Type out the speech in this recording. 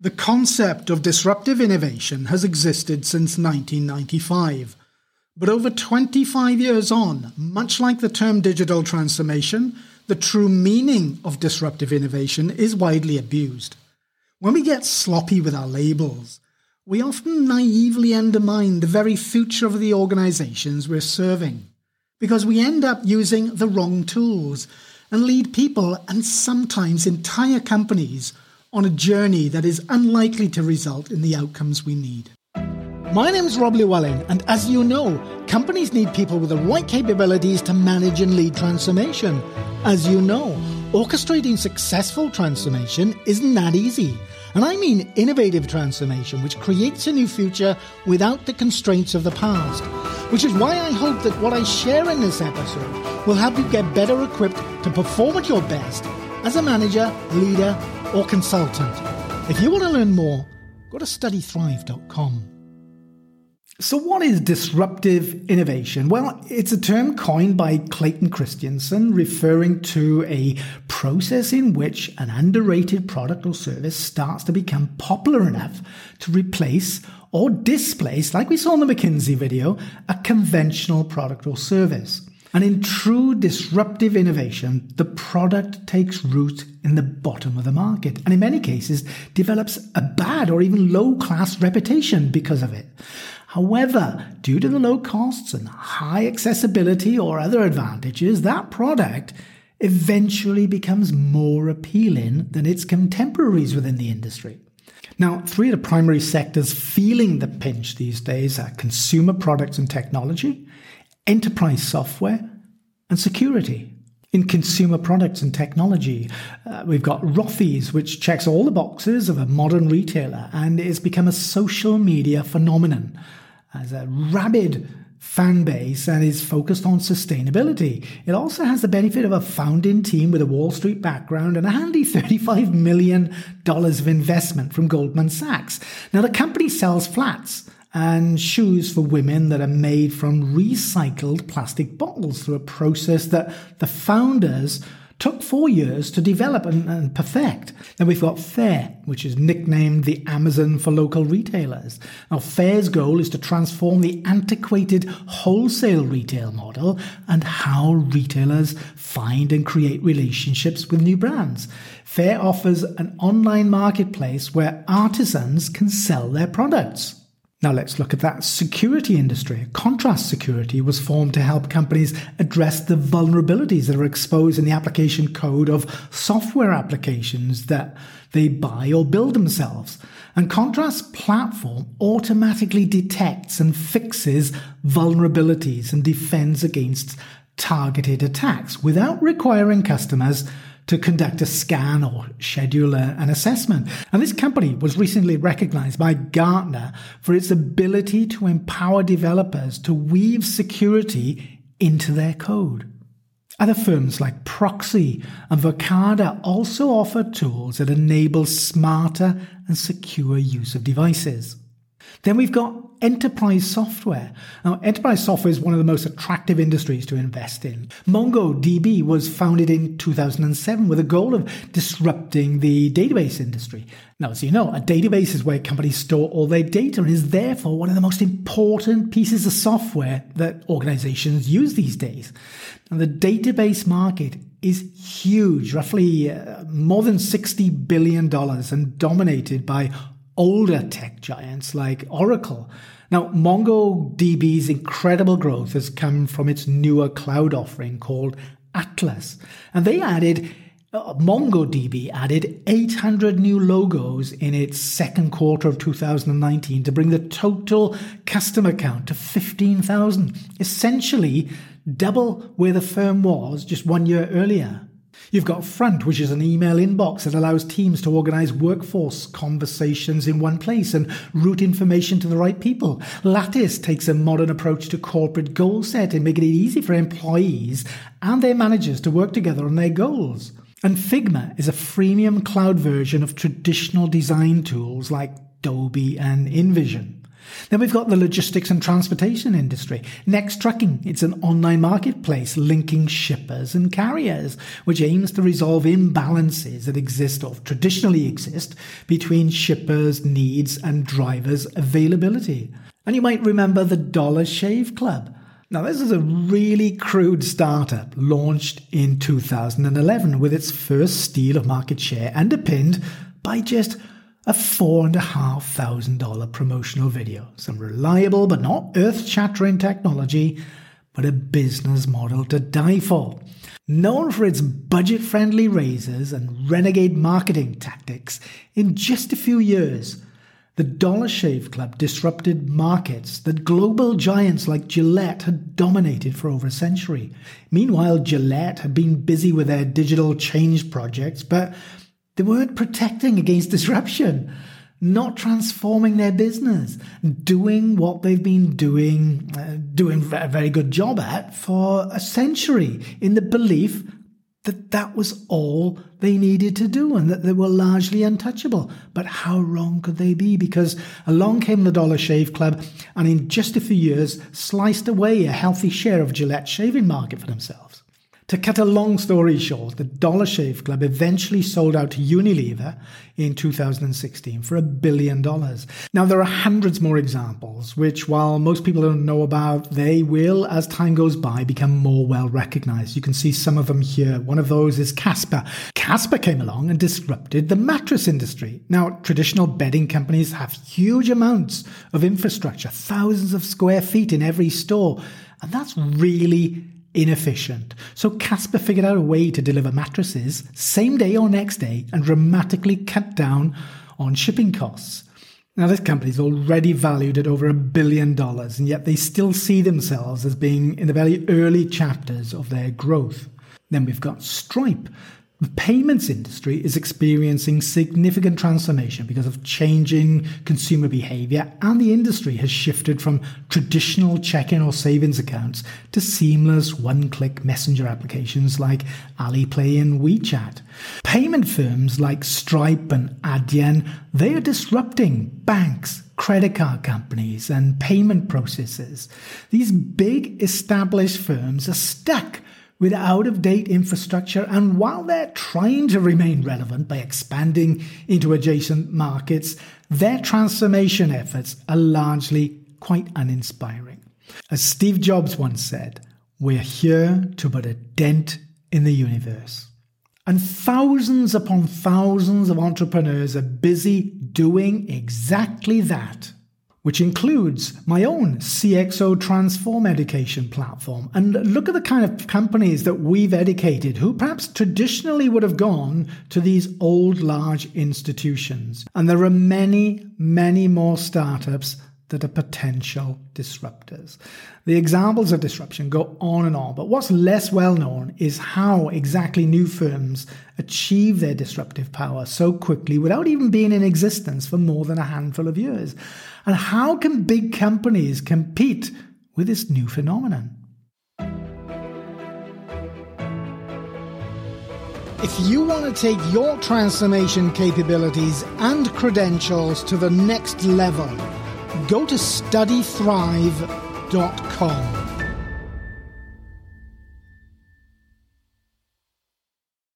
The concept of disruptive innovation has existed since 1995. But over 25 years on, much like the term digital transformation, the true meaning of disruptive innovation is widely abused. When we get sloppy with our labels, we often naively undermine the very future of the organizations we're serving because we end up using the wrong tools and lead people and sometimes entire companies on a journey that is unlikely to result in the outcomes we need. My name is Rob Llewellyn, and as you know, companies need people with the right capabilities to manage and lead transformation. As you know, orchestrating successful transformation isn't that easy. And I mean innovative transformation, which creates a new future without the constraints of the past. Which is why I hope that what I share in this episode will help you get better equipped to perform at your best as a manager, leader, or consultant. If you want to learn more, go to studythrive.com. So, what is disruptive innovation? Well, it's a term coined by Clayton Christensen referring to a process in which an underrated product or service starts to become popular enough to replace or displace, like we saw in the McKinsey video, a conventional product or service. And in true disruptive innovation, the product takes root in the bottom of the market and in many cases develops a bad or even low class reputation because of it. However, due to the low costs and high accessibility or other advantages, that product eventually becomes more appealing than its contemporaries within the industry. Now, three of the primary sectors feeling the pinch these days are consumer products and technology, enterprise software, and security. In consumer products and technology, uh, we've got Rothy's, which checks all the boxes of a modern retailer and has become a social media phenomenon has a rabid fan base and is focused on sustainability. It also has the benefit of a founding team with a Wall Street background and a handy $35 million of investment from Goldman Sachs. Now, the company sells flats and shoes for women that are made from recycled plastic bottles through a process that the founders took four years to develop and, and, perfect. Then we've got Faire, which is nicknamed the Amazon for local retailers. Now, Faire's goal is to transform the antiquated wholesale retail model and how retailers find and create relationships with new brands. Faire offers an online marketplace where artisans can sell their products. Now let's look at that security industry. Contrast Security was formed to help companies address the vulnerabilities that are exposed in the application code of software applications that they buy or build themselves. And Contrast platform automatically detects and fixes vulnerabilities and defends against targeted attacks without requiring customers to conduct a scan or schedule an assessment. And this company was recently recognized by Gartner for its ability to empower developers to weave security into their code. Other firms like Proxy and Verkada also offer tools that enable smarter and secure use of devices. Then we've got enterprise software. Now, enterprise software is one of the most attractive industries to invest in. MongoDB was founded in 2007 with a goal of disrupting the database industry. Now, as you know, a database is where companies store all their data and is therefore one of the most important pieces of software that organizations use these days. Now, the database market is huge, roughly uh, more than $60 billion and dominated by older tech giants like Oracle. Now, MongoDB's incredible growth has come from its newer cloud offering called Atlas. And they added, uh, MongoDB added 800 new logos in its second quarter of 2019 to bring the total customer count to 15,000, essentially double where the firm was just one year earlier. You've got Front, which is an email inbox that allows teams to organize workforce conversations in one place and route information to the right people. Lattice takes a modern approach to corporate goal setting, making it easy for employees and their managers to work together on their goals. And Figma is a freemium cloud version of traditional design tools like Adobe and InVision. Then we've got the logistics and transportation industry. Next Trucking, it's an online marketplace linking shippers and carriers, which aims to resolve imbalances that exist or traditionally exist between shippers' needs and drivers' availability. And you might remember the Dollar Shave Club. Now, this is a really crude startup launched in 2011 with its first steal of market share underpinned by just a $4,500 promotional video. Some reliable but not earth shattering technology, but a business model to die for. Known for its budget friendly razors and renegade marketing tactics, in just a few years, the Dollar Shave Club disrupted markets that global giants like Gillette had dominated for over a century. Meanwhile, Gillette had been busy with their digital change projects, but they weren't protecting against disruption, not transforming their business, doing what they've been doing, uh, doing a very good job at for a century in the belief that that was all they needed to do and that they were largely untouchable. But how wrong could they be? Because along came the Dollar Shave Club and in just a few years sliced away a healthy share of Gillette's shaving market for themselves. To cut a long story short, the Dollar Shave Club eventually sold out to Unilever in 2016 for a billion dollars. Now, there are hundreds more examples, which, while most people don't know about, they will, as time goes by, become more well recognized. You can see some of them here. One of those is Casper. Casper came along and disrupted the mattress industry. Now, traditional bedding companies have huge amounts of infrastructure, thousands of square feet in every store, and that's really inefficient. So Casper figured out a way to deliver mattresses same day or next day and dramatically cut down on shipping costs. Now, this company is already valued at over a billion dollars, and yet they still see themselves as being in the very early chapters of their growth. Then we've got Stripe, the payments industry is experiencing significant transformation because of changing consumer behavior, and the industry has shifted from traditional checking or savings accounts to seamless one click messenger applications like Alipay and WeChat. Payment firms like Stripe and Adyen, they are disrupting banks, credit card companies, and payment processors. These big established firms are stuck with out of date infrastructure, and while they're trying to remain relevant by expanding into adjacent markets, their transformation efforts are largely quite uninspiring. As Steve Jobs once said, we're here to put a dent in the universe. And thousands upon thousands of entrepreneurs are busy doing exactly that which includes my own CXO Transform education platform. And look at the kind of companies that we've educated who perhaps traditionally would have gone to these old large institutions. And there are many, many more startups that are potential disruptors. The examples of disruption go on and on, but what's less well known is how exactly new firms achieve their disruptive power so quickly without even being in existence for more than a handful of years. And how can big companies compete with this new phenomenon? If you want to take your transformation capabilities and credentials to the next level, go to studythrive.com.